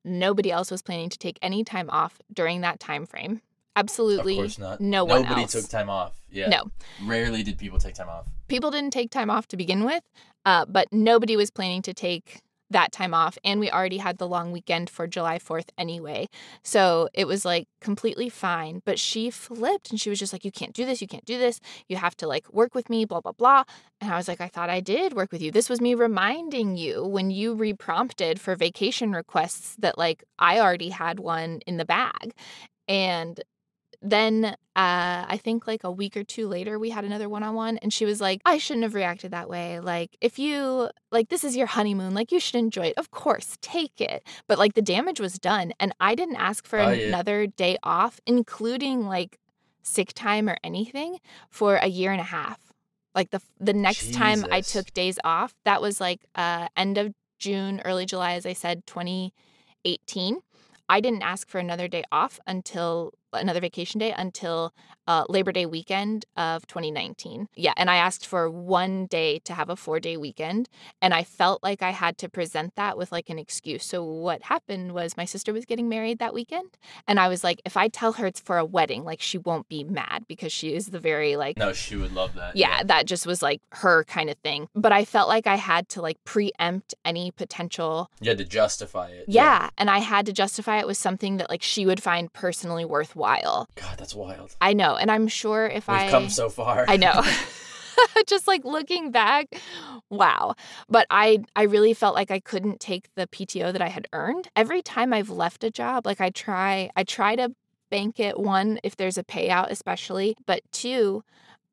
A: nobody else was planning to take any time off during that time frame. Absolutely
B: Of course not.
A: no one
B: Nobody
A: else.
B: took time off. Yeah.
A: No.
B: Rarely did people take time off.
A: people didn't take time off to begin with, uh, but nobody was planning to take that time off. And we already had the long weekend for July 4th anyway. So it was like completely fine. But she flipped and she was just like, You can't do this. You can't do this. You have to like work with me, blah, blah, blah. And I was like, I thought I did work with you. This was me reminding you when you reprompted for vacation requests that like I already had one in the bag. And then uh, I think like a week or two later, we had another one on one, and she was like, I shouldn't have reacted that way. Like, if you, like, this is your honeymoon, like, you should enjoy it. Of course, take it. But like, the damage was done, and I didn't ask for
B: Oh, yeah.
A: another day off, including like sick time or anything, for a year and a half. Like, the, the next time I took days off, that was like uh, end of June, early July, as I said, 2018. I didn't ask for another day off until another vacation day until uh, Labor Day weekend of 2019. Yeah, and I asked for one day to have a four day weekend, and I felt like I had to present that with like an excuse. So what happened was my sister was getting married that weekend, and I was like, if I tell her it's for a wedding, like she won't be mad because she is the very like
B: No, she would love that.
A: yeah, that just was like her kind of thing. But I felt like I had to like preempt any potential
B: You had to justify it.
A: yeah. And I had to justify it with something that like she would find personally worthwhile. While.
B: God, that's wild.
A: I know. And I'm sure if
B: We've
A: I
B: come so far.
A: I know. Just like looking back, wow. But I I really felt like I couldn't take the PTO that I had earned. Every time I've left a job, like I try I try to bank it one if there's a payout especially, but two,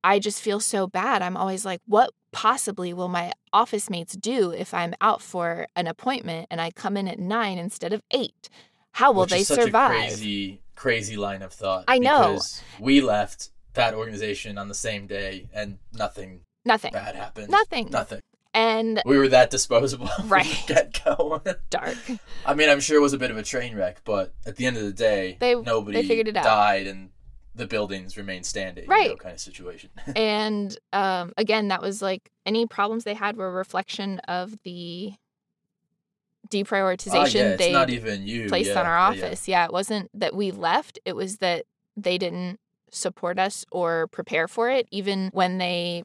A: I just feel so bad. I'm always like what possibly will my office mates do if I'm out for an appointment and I come in at 9 instead of 8? How will
B: Which
A: they survive?
B: A crazy, crazy line of thought.
A: I know.
B: Because we left that organization on the same day, and nothing
A: Nothing.
B: bad happened.
A: Nothing.
B: Nothing.
A: And
B: We were that disposable
A: Right.
B: get go.
A: dark.
B: I mean, I'm sure it was a bit of a train wreck, but at the end of the day,
A: They-
B: nobody
A: they figured it out.
B: died, and the buildings remained standing. you
A: Right.
B: know, kind of situation.
A: and um, again, that was like any problems they had were a reflection of the deprioritization
B: Ah, yeah,
A: they
B: not even you.
A: placed
B: yeah,
A: on our
B: yeah, yeah.
A: office. Yeah. it wasn't that we left; it was that they didn't support us or prepare for it, even when they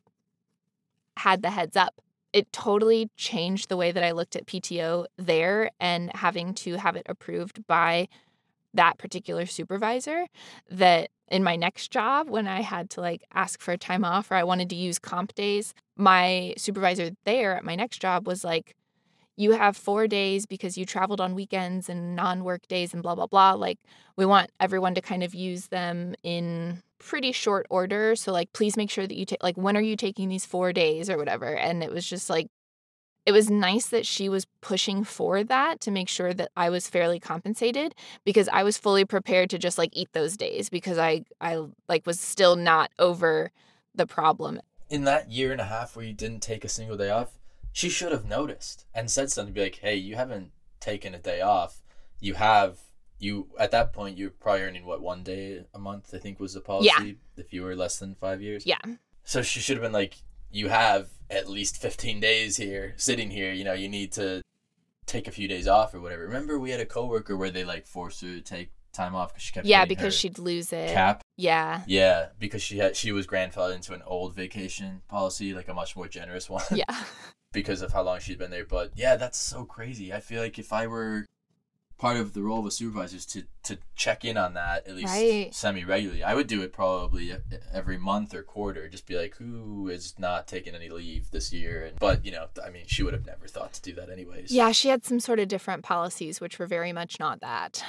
A: had the heads up. It totally changed the way that I looked at PTO there, and having to have it approved by that particular supervisor that in my next job when I had to like ask for a time off or I wanted to use comp days, my supervisor there at my next job was like, You have four days because you traveled on weekends and non work days and blah, blah, blah. Like, we want everyone to kind of use them in pretty short order. So, like, please make sure that you take, like, when are you taking these four days or whatever? And it was just like, it was nice that she was pushing for that to make sure that I was fairly compensated because I was fully prepared to just like eat those days because I I like was still not over the problem.
B: In that year and a half where you didn't take a single day off, she should have noticed and said something. Be like, "Hey, you haven't taken a day off. You have." You at that point you're probably earning what one day a month I think was the policy if you were less than five years.
A: Yeah.
B: So she should have been like, you have at least 15 days here, sitting here. You know, you need to take a few days off or whatever. Remember, we had a coworker where they like forced her to take time off because she kept
A: Yeah, because she'd lose it.
B: cap.
A: Yeah.
B: Yeah, because she had she was grandfathered into an old vacation policy, like a much more generous one,
A: Yeah.
B: Because of how long she'd been there. But yeah, that's so crazy. I feel like if I were part of the role of a supervisor is to to check in on that at least
A: Right.
B: semi regularly. I would do it probably every month or quarter, just be like, who is not taking any leave this year? And but you know, I mean, she would have never thought to do that anyways.
A: Yeah, she had some sort of different policies which were very much not that.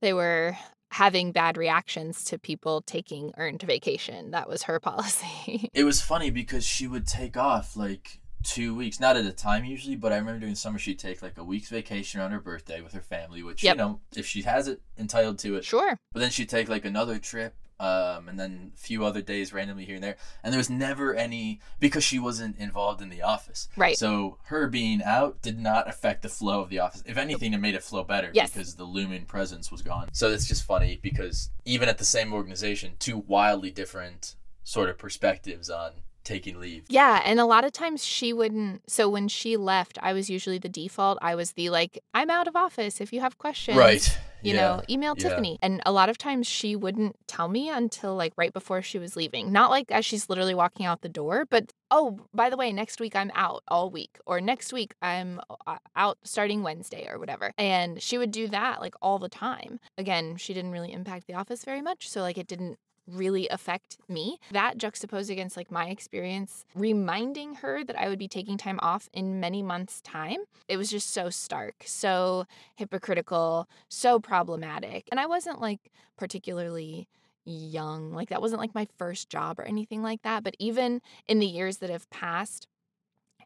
A: They were having bad reactions to people taking earned vacation. That was her policy.
B: It was funny because she would take off like two weeks, not at a time usually, but I remember during summer she'd take like a week's vacation on her birthday with her family, which
A: Yep.
B: you know, if she has it, entitled to it.
A: sure.
B: But then she'd take like another trip, um, and then a few other days randomly here and there. And there was never any because she wasn't involved in the office.
A: Right.
B: So her being out did not affect the flow of the office. If anything, it made it flow better
A: Yes.
B: because the looming presence was gone. So it's just funny because even at the same organization, two wildly different sort of perspectives on taking leave.
A: Yeah, and a lot of times she wouldn't. So when she left, I was usually the default. I was the like, I'm out of office. If you have questions,
B: Right.
A: You
B: yeah.
A: know, email
B: Yeah.
A: Tiffany. And a lot of times she wouldn't tell me until like right before she was leaving. Not like as she's literally walking out the door, but oh, by the way, next week I'm out all week, or next week I'm uh, out starting Wednesday or whatever. And she would do that like all the time. Again, she didn't really impact the office very much. So like it didn't really affect me. That juxtaposed against like my experience, reminding her that I would be taking time off in many months' time, it was just so stark, so hypocritical, so problematic. And I wasn't like particularly young. Like that wasn't like my first job or anything like that. But even in the years that have passed,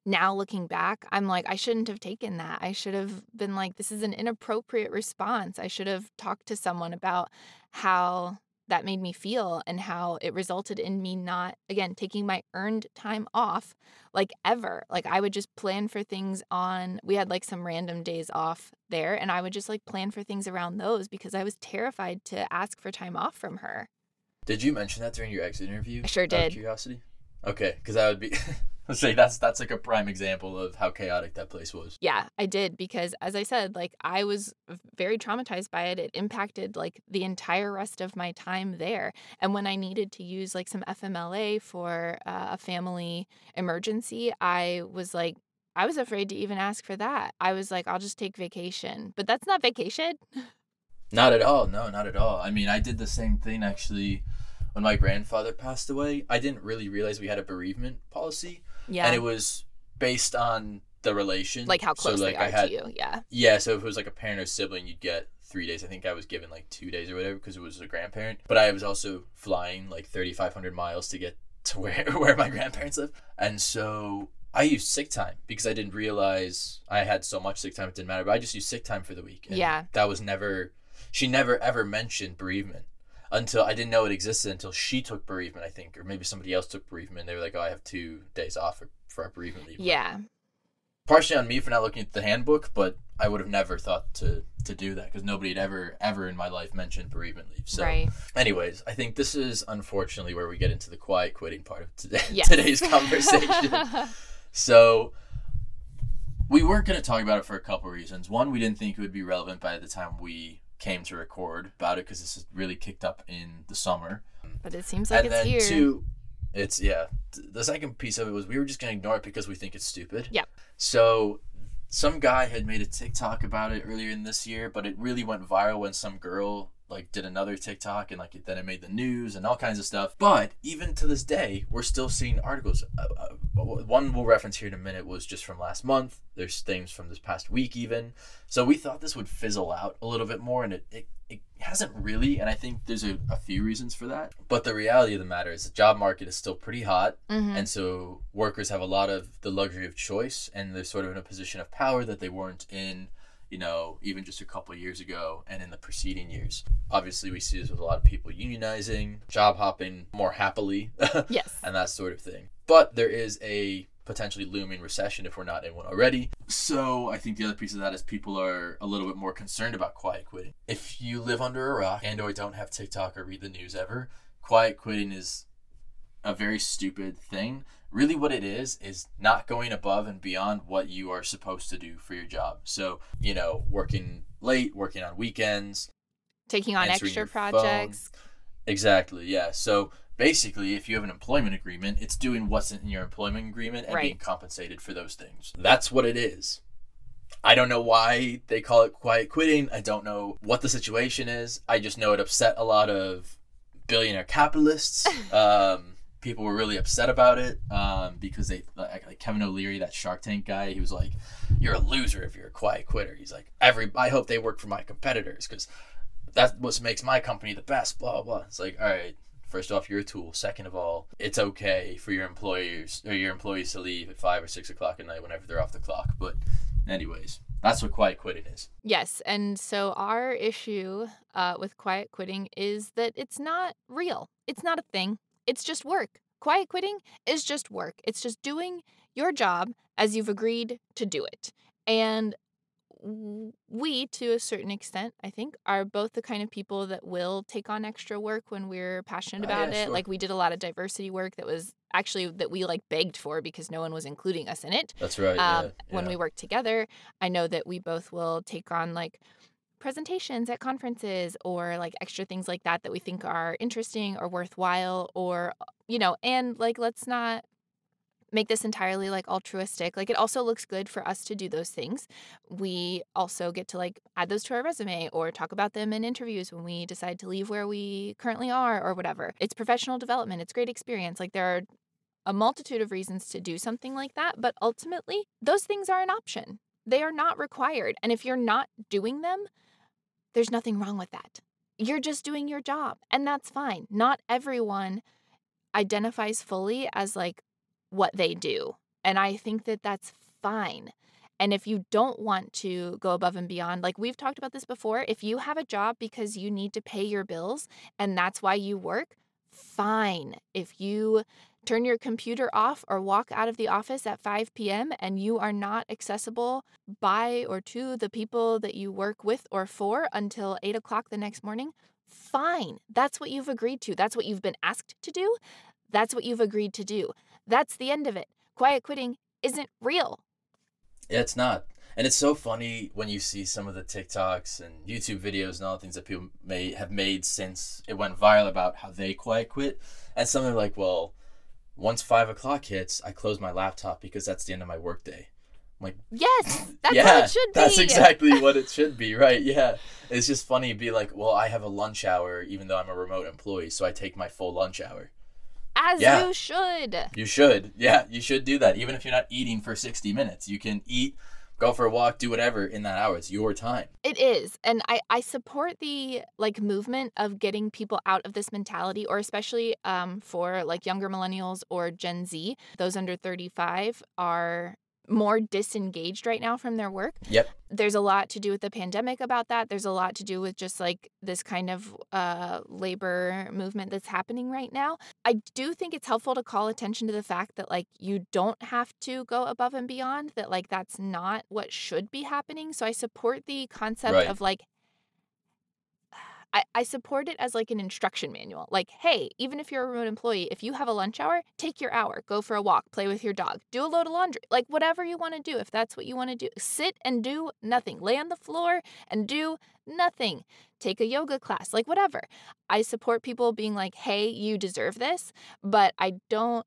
A: now looking back, I'm like, I shouldn't have taken that. I should have been like, this is an inappropriate response. I should have talked to someone about how that made me feel and how it resulted in me not, again, taking my earned time off like ever. Like I would just plan for things on, we had like some random days off there, and I would just like plan for things around those because I was terrified to ask for time off from her.
B: Did you mention that during your exit interview?
A: I sure
B: out of
A: did.
B: curiosity. Okay, because that would be. Let's say that's that's like a prime example of how chaotic that place was.
A: Yeah, I did because as I said, like I was very traumatized by it. It impacted like the entire rest of my time there. And when I needed to use like some FMLA for uh, a family emergency, I was like I was afraid to even ask for that. I was like I'll just take vacation. But that's not vacation.
B: Not at all. No, not at all. I mean, I did the same thing actually when my grandfather passed away. I didn't really realize we had a bereavement policy,
A: Yeah.
B: and it was based on the relation,
A: like how
B: So,
A: close
B: like,
A: they
B: I
A: are
B: had-
A: to you. Yeah.
B: Yeah, so if it was like a parent or sibling, you'd get three days. I think I was given like two days or whatever because it was a grandparent. But I was also flying like thirty five hundred miles to get to where where my grandparents live, and so I used sick time because I didn't realize I had so much sick time it didn't matter. But I just used sick time for the week. and
A: Yeah.
B: that was never. She never ever mentioned bereavement until I didn't know it existed until she took bereavement. I think, or maybe somebody else took bereavement. They were like, "Oh, I have two days off for, for our bereavement leave."
A: Yeah.
B: partially on me for not looking at the handbook, but I would have never thought to to do that because nobody had ever ever in my life mentioned bereavement leave. So,
A: right.
B: anyways, I think this is unfortunately where we get into the quiet quitting part of today,
A: Yes.
B: today's conversation. so, we weren't going to talk about it for a couple reasons. One, we didn't think it would be relevant by the time we came to record about it because this is really kicked up in the summer
A: but it seems like it's here.
B: and
A: it's
B: then
A: here.
B: two, it's yeah. th- The second piece of it was we were just gonna ignore it because we think it's stupid.
A: Yep.
B: So some guy had made a TikTok about it earlier in this year, but it really went viral when some girl like did another TikTok and like it, then it made the news and all kinds of stuff. But even to this day, we're still seeing articles. Uh, uh, one we'll reference here in a minute was just from last month. There's things from this past week even. So we thought this would fizzle out a little bit more, and it, it, it hasn't really. And I think there's a, a few reasons for that. But the reality of the matter is the job market is still pretty hot.
A: Mhm.
B: And so workers have a lot of the luxury of choice, and they're sort of in a position of power that they weren't in, you know, even just a couple of years ago and in the preceding years. Obviously, we see this with a lot of people unionizing, job hopping more happily,
A: Yes.
B: and that sort of thing. But there is a potentially looming recession if we're not in one already. So I think the other piece of that is people are a little bit more concerned about quiet quitting. If you live under a rock and or don't have TikTok or read the news ever, quiet quitting is a very stupid thing. Really what it is is not going above and beyond what you are supposed to do for your job. So, you know, working late, working on weekends,
A: Taking on extra
B: your phone.
A: projects.
B: Exactly, yeah. So basically, if you have an employment agreement, it's doing what's in your employment agreement and being compensated for those things. That's what it is. I don't know why they call it quiet quitting. I don't know what the situation is. I just know it upset a lot of billionaire capitalists. um, people were really upset about it um, because they like, like Kevin O'Leary, that Shark Tank guy. He was like, "You're a loser if you're a quiet quitter." He's like, "Every I hope they work for my competitors because that's what makes my company the best." Blah blah. It's like, all right. First off, you're a tool. Second of all, it's okay for your employers or your employees to leave at five or six o'clock at night whenever they're off the clock. But, anyways, that's what quiet quitting is.
A: Yes. And so our issue uh, with quiet quitting is that it's not real. It's not a thing. It's just work. Quiet quitting is just work. It's just doing your job as you've agreed to do it. And we, to a certain extent, I think, are both the kind of people that will take on extra work when we're passionate
B: Oh, yeah,
A: about it.
B: sure.
A: Like we did a lot of diversity work that was actually that we like begged for because no one was including us in it
B: That's right.
A: um,
B: yeah,
A: when we work together i know that we both will take on like presentations at conferences or like extra things like that that we think are interesting or worthwhile or uh, you know and like let's not make this entirely like altruistic. Like it also looks good for us to do those things. We also get to like add those to our resume or talk about them in interviews when we decide to leave where we currently are or whatever. It's professional development. It's great experience. Like there are a multitude of reasons to do something like that, but ultimately, those things are an option. They are not required. And if you're not doing them, there's nothing wrong with that. You're just doing your job, and that's fine. Not everyone identifies fully as like what they do. And I think that that's fine. And if you don't want to go above and beyond, like we've talked about this before, if you have a job because you need to pay your bills and that's why you work, fine. If you turn your computer off or walk out of the office at 5 p.m. and you are not accessible by or to the people that you work with or for until 8 o'clock the next morning, fine. That's what you've agreed to. That's what you've been asked to do. That's what you've agreed to do. That's the end of it. Quiet quitting isn't real.
B: Yeah, it's not. And it's so funny when you see some of the TikToks and YouTube videos and all the things that people may have made since it went viral about how they quiet quit. And some are like, well, once five o'clock hits, I close my laptop because that's the end of my workday. I'm like
A: Yes, that's
B: yeah,
A: what it should be.
B: that's exactly what it should be, right? Yeah. It's just funny to be like, well, I have a lunch hour even though I'm a remote employee, so I take my full lunch hour.
A: As
B: Yeah.
A: you should.
B: You should. Yeah, you should do that. Even if you're not eating for 60 minutes, you can eat, go for a walk, do whatever in that hour. It's your time.
A: It is. And I, I support the like movement of getting people out of this mentality, or especially um, for like younger millennials or Gen Z. Those under 35 are more disengaged right now from their work.
B: Yep.
A: There's a lot to do with the pandemic about that. There's a lot to do with just like this kind of uh, labor movement that's happening right now. I do think it's helpful to call attention to the fact that like you don't have to go above and beyond, that like that's not what should be happening. So I support the concept
B: Right.
A: of like, I, I support it as like an instruction manual. Like, hey, even if you're a remote employee, if you have a lunch hour, take your hour, go for a walk, play with your dog, do a load of laundry, like whatever you want to do. If that's what you want to do, sit and do nothing, lay on the floor and do nothing, take a yoga class, like whatever. I support people being like, hey, you deserve this, but I don't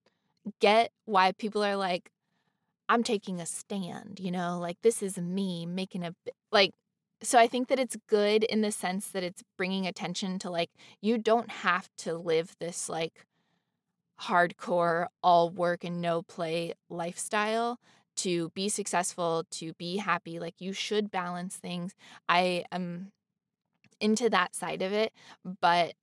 A: get why people are like, I'm taking a stand, you know, like this is me making a, like, so I think that it's good in the sense that it's bringing attention to like you don't have to live this like hardcore all work and no play lifestyle to be successful, to be happy. Like you should balance things. I am into that side of it, but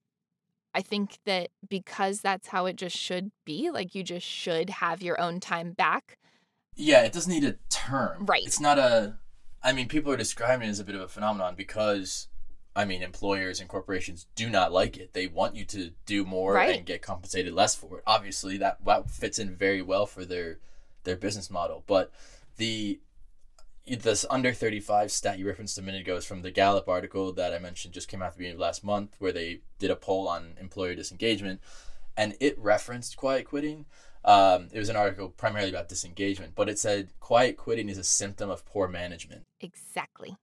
A: I think that because that's how it just should be, like you just should have your own time back.
B: Yeah, it doesn't need a term.
A: Right.
B: It's not a. I mean, people are describing it as a bit of a phenomenon because, I mean, employers and corporations do not like it. They want you to do more
A: Right.
B: and get compensated less for it. Obviously, that that fits in very well for their their business model. But the this under 35 stat you referenced a minute ago is from the Gallup article that I mentioned just came out at the beginning of last month where they did a poll on employer disengagement and it referenced quiet quitting. Um, it was an article primarily about disengagement, but it said quiet quitting is a symptom of poor management.
A: Exactly.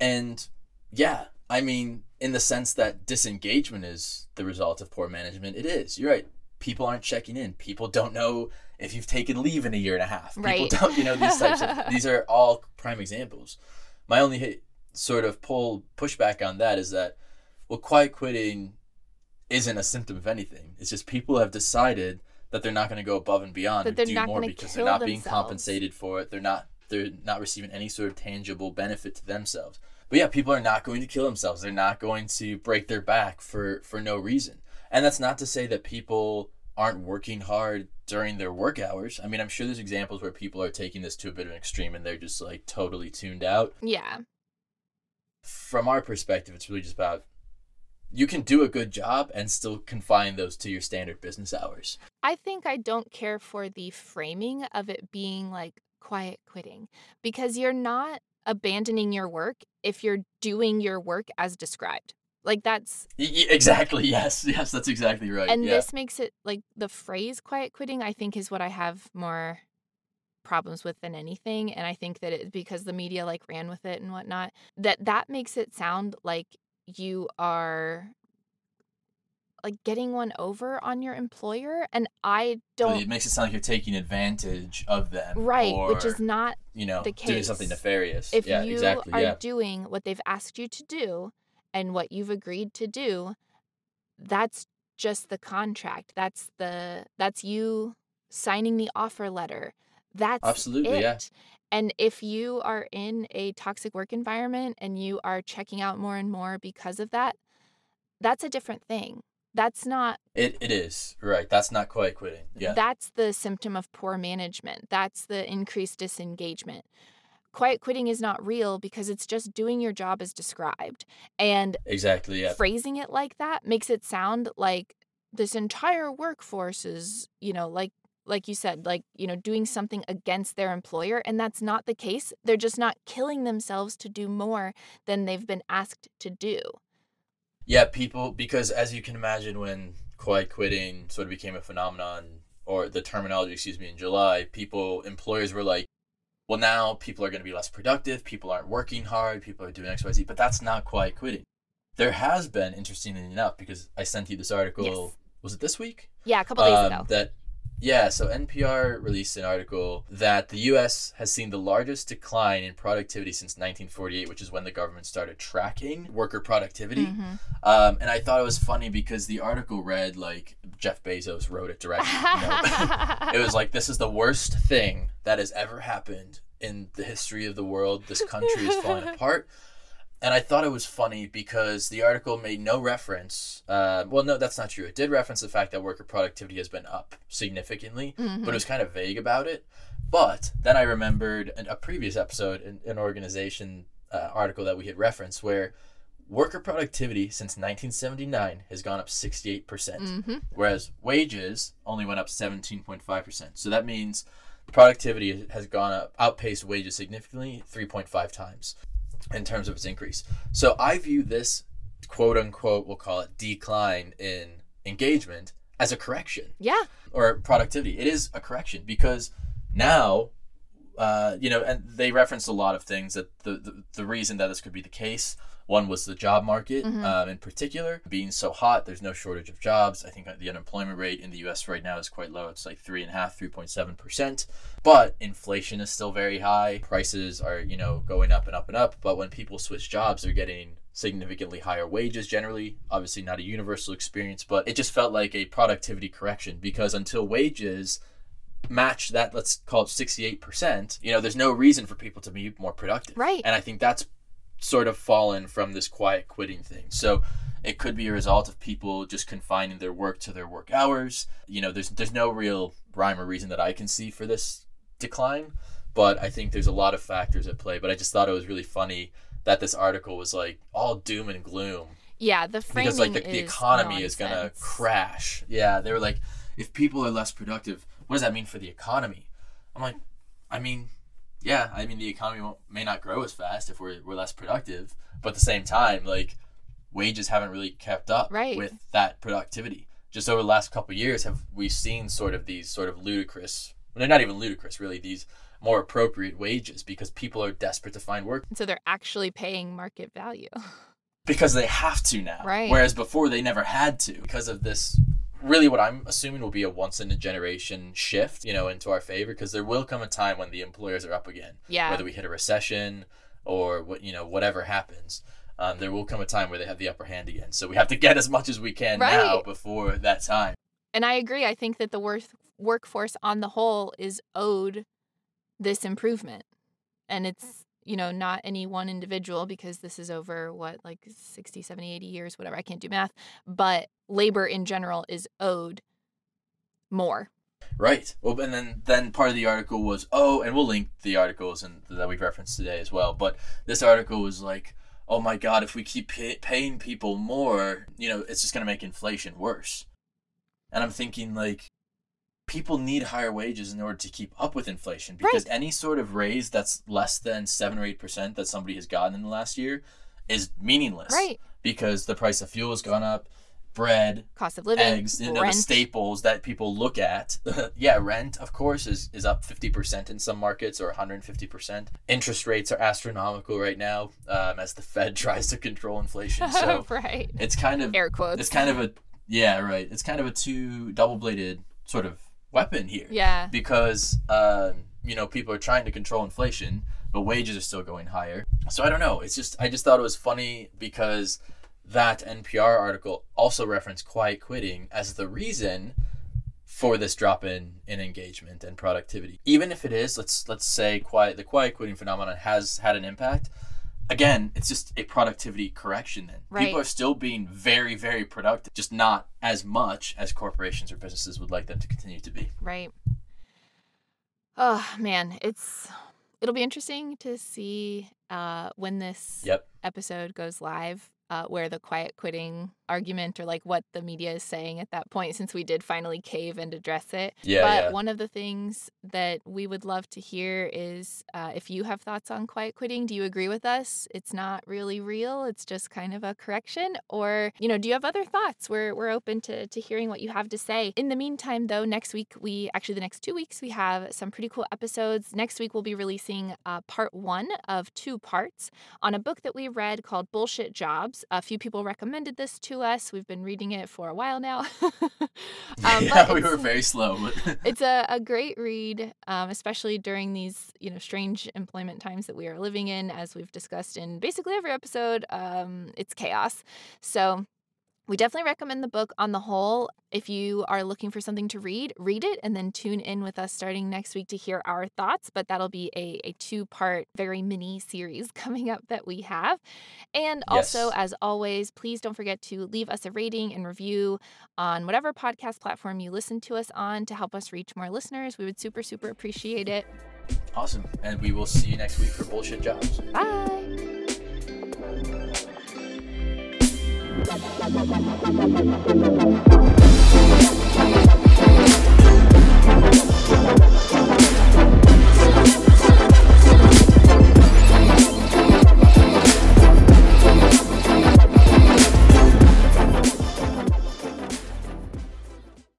B: And yeah, I mean, in the sense that disengagement is the result of poor management, it is. You're right. People aren't checking in. People don't know if you've taken leave in a year and a half.
A: Right.
B: People don't, you know, these types of, these are all prime examples. My only hit, sort of pull pushback on that is that, well, quiet quitting isn't a symptom of anything. It's just people have decided that they're not going to go above and beyond and do more because they're not being compensated for it. They're not they're not receiving any sort of tangible benefit to themselves. But yeah, people are not going to kill themselves. They're not going to break their back for for no reason. And that's not to say that people aren't working hard during their work hours. I mean, I'm sure there's examples where people are taking this to a bit of an extreme and they're just like totally tuned out.
A: Yeah.
B: From our perspective, it's really just about you can do a good job and still confine those to your standard business hours.
A: I think I don't care for the framing of it being like quiet quitting because you're not abandoning your work if you're doing your work as described. Like that's
B: exactly. Yes. Yes. That's exactly right.
A: and
B: yeah.
A: this makes it like the phrase quiet quitting I think is what I have more problems with than anything and I think that it because the media like ran with it and whatnot that that makes it sound like you are like getting one over on your employer and I don't
B: it makes it sound like you're taking advantage of them,
A: right
B: Or,
A: which is not
B: you know
A: the
B: doing something nefarious.
A: if
B: yeah,
A: you
B: exactly.
A: are
B: Yeah,
A: doing what they've asked you to do and what you've agreed to do that's just the contract that's the that's you signing the offer letter that's
B: Absolutely,
A: it.
B: yeah.
A: and if you are in a toxic work environment and you are checking out more and more because of that that's a different thing that's not
B: it it is right. That's not quite quitting. Yeah,
A: that's the symptom of poor management. That's the increased disengagement. Quiet quitting is not real because it's just doing your job as described. And
B: exactly. Yeah,
A: phrasing it like that makes it sound like this entire workforce is, you know, like like you said, like, you know, doing something against their employer and that's not the case. They're just not killing themselves to do more than they've been asked to do.
B: yeah. People because as you can imagine, when quiet quitting sort of became a phenomenon, or the terminology, excuse me, in July, people employers were like. Well, now people are going to be less productive. People aren't working hard. People are doing X, Y, Z. But that's not quiet quitting. There has been, interestingly enough, because I sent you this article.
A: Yes.
B: Was it this week?
A: Yeah, a couple days
B: um,
A: ago.
B: That Yeah, so NPR released an article that the US has seen the largest decline in productivity since 1948, which is when the government started tracking worker productivity.
A: Mm-hmm.
B: Um, and I thought it was funny because the article read like Jeff Bezos wrote it directly. you know? it was like, this is the worst thing that has ever happened in the history of the world. This country is falling apart. And I thought it was funny because the article made no reference. Uh, well, no, that's not true. It did reference the fact that worker productivity has been up significantly,
A: Mm-hmm.
B: but it was kind of vague about it. But then I remembered an, a previous episode, an, an organization uh, article that we had referenced, where worker productivity since 1979 has gone up 68%, percent
A: hmm
B: whereas wages only went up 17.5%. So that means productivity has gone up, outpaced wages significantly, 3.5 times in terms of its increase. So I view this quote unquote, we'll call it decline in engagement as a correction
A: Yeah.
B: or productivity. It is a correction because now, uh, you know, and they referenced a lot of things that the, the, the reason that this could be the case. One was the job market
A: Mhm.
B: um, in particular being so hot. There's no shortage of jobs. I think the unemployment rate in the U.S. right now is quite low. It's like three and a half, three point seven percent. But inflation is still very high. Prices are you know going up and up and up. But when people switch jobs, they're getting significantly higher wages generally. Obviously, not a universal experience, but it just felt like a productivity correction because until wages match that, let's call it 68%, you know, there's no reason for people to be more productive.
A: Right.
B: And I think that's sort of fallen from this quiet quitting thing. So it could be a result of people just confining their work to their work hours. You know, there's there's no real rhyme or reason that I can see for this decline, but I think there's a lot of factors at play. But I just thought it was really funny that this article was like all doom and gloom
A: Yeah. The framing
B: because like the, the
A: is
B: economy is gonna crash. Yeah, they were like, if people are less productive, what does that mean for the economy? I'm like, I mean, yeah, I mean the economy may not grow as fast if we're we're less productive, but at the same time, like wages haven't really kept up
A: Right.
B: with that productivity. Just over the last couple of years, have we seen sort of these sort of ludicrous? Well, they're not even ludicrous, really. These more appropriate wages because people are desperate to find work
A: And so they're actually paying market value.
B: because they have to now.
A: Right.
B: Whereas before they never had to because of this really what I'm assuming will be a once in a generation shift, you know, into our favor because there will come a time when the employers are up again.
A: Yeah.
B: Whether we hit a recession or what you know, whatever happens. Um, there will come a time where they have the upper hand again. So we have to get as much as we can now before that time.
A: And I agree. I think that the worth workforce on the whole is owed this improvement. And it's, you know, not any one individual because this is over what, like 60, 70, 80 years, whatever. I can't do math. But labor in general is owed more.
B: Right. Well, and then then part of the article was oh, and we'll link the articles and that we've referenced today as well. But this article was like, oh my god, if we keep pay- paying people more, you know, it's just gonna make inflation worse. And I'm thinking like, people need higher wages in order to keep up with inflation because any sort of raise that's less than seven or eight percent that somebody has gotten in the last year is meaningless.
A: Right.
B: Because the price of fuel has gone up, bread,
A: Cost of living,
B: eggs, you know, the staples that people look at. yeah, rent, of course, is, is up 50% in some markets or 150%. Interest rates are astronomical right now um, as the Fed tries to control inflation. So
A: right.
B: it's kind of
A: Air quotes.
B: it's kind of a yeah, right. It's kind of a two double-bladed sort of weapon here
A: Yeah.
B: because um, you know people are trying to control inflation, but wages are still going higher. So I don't know. It's just I just thought it was funny because that NPR article also referenced quiet quitting as the reason for this drop in in engagement and productivity. Even if it is, let's let's say quiet the quiet quitting phenomenon has had an impact. Again, it's just a productivity correction then.
A: Right.
B: People are still being very, very productive, just not as much as corporations or businesses would like them to continue to be.
A: Right. Oh man, it's it'll be interesting to see uh when this
B: Yep.
A: episode goes live, uh, where the quiet quitting argument or like what the media is saying at that point, since we did finally cave and address it.
B: Yeah,
A: but
B: yeah.
A: one of the things that we would love to hear is uh, if you have thoughts on quiet quitting. Do you agree with us? It's not really real. It's just kind of a correction, or you know, do you have other thoughts? We're we're open to to hearing what you have to say. In the meantime, though, next week we actually the next two weeks we have some pretty cool episodes. Next week we'll be releasing uh, part one of two parts on a book that we read called Bullshit Jobs A few people recommended this to us. We've been reading it for a while now. um,
B: yeah, we were very slow.
A: It's a, a great read, um, especially during these you know strange employment times that we are living in, as we've discussed in basically every episode. Um, it's chaos. So we definitely recommend the book on the whole. If you are looking for something to read, read it and then tune in with us starting next week to hear our thoughts. But that'll be a, a two part, very mini series coming up that we have. And also,
B: Yes.
A: as always, please don't forget to leave us a rating and review on whatever podcast platform you listen to us on to help us reach more listeners. We would super, super appreciate it.
B: awesome. And we will see you next week for bullshit jobs.
A: Bye. Thank you.